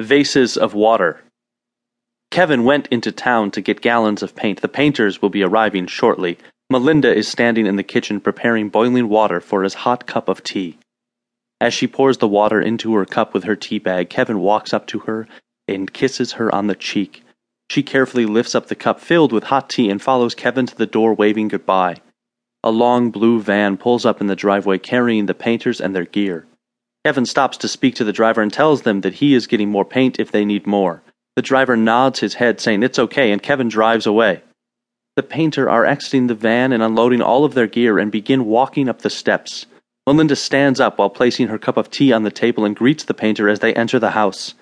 Vases of water. Kevin went into town to get gallons of paint. The painters will be arriving shortly. Melinda is standing in the kitchen preparing boiling water for his hot cup of tea. As she pours the water into her cup with her tea bag, Kevin walks up to her and kisses her on the cheek. She carefully lifts up the cup filled with hot tea and follows Kevin to the door, waving goodbye. A long blue van pulls up in the driveway carrying the painters and their gear. Kevin stops to speak to the driver and tells them that he is getting more paint if they need more. The driver nods his head, saying it's okay, and Kevin drives away. The painter are exiting the van and unloading all of their gear and begin walking up the steps. Melinda stands up while placing her cup of tea on the table and greets the painter as they enter the house.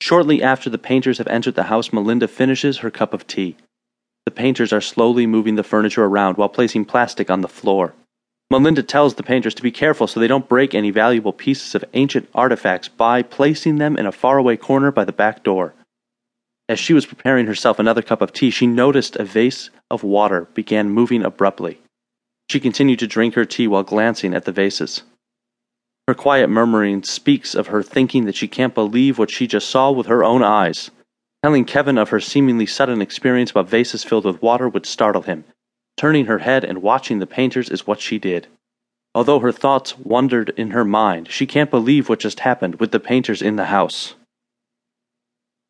Shortly after the painters have entered the house, Melinda finishes her cup of tea. The painters are slowly moving the furniture around while placing plastic on the floor. Melinda tells the painters to be careful so they don't break any valuable pieces of ancient artifacts by placing them in a faraway corner by the back door. As she was preparing herself another cup of tea, she noticed a vase of water began moving abruptly. She continued to drink her tea while glancing at the vases. Her quiet murmuring speaks of her thinking that she can't believe what she just saw with her own eyes. Telling Kevin of her seemingly sudden experience about vases filled with water would startle him, Turning her head and watching the painters is what she did. Although her thoughts wandered in her mind, she can't believe what just happened with the painters in the house.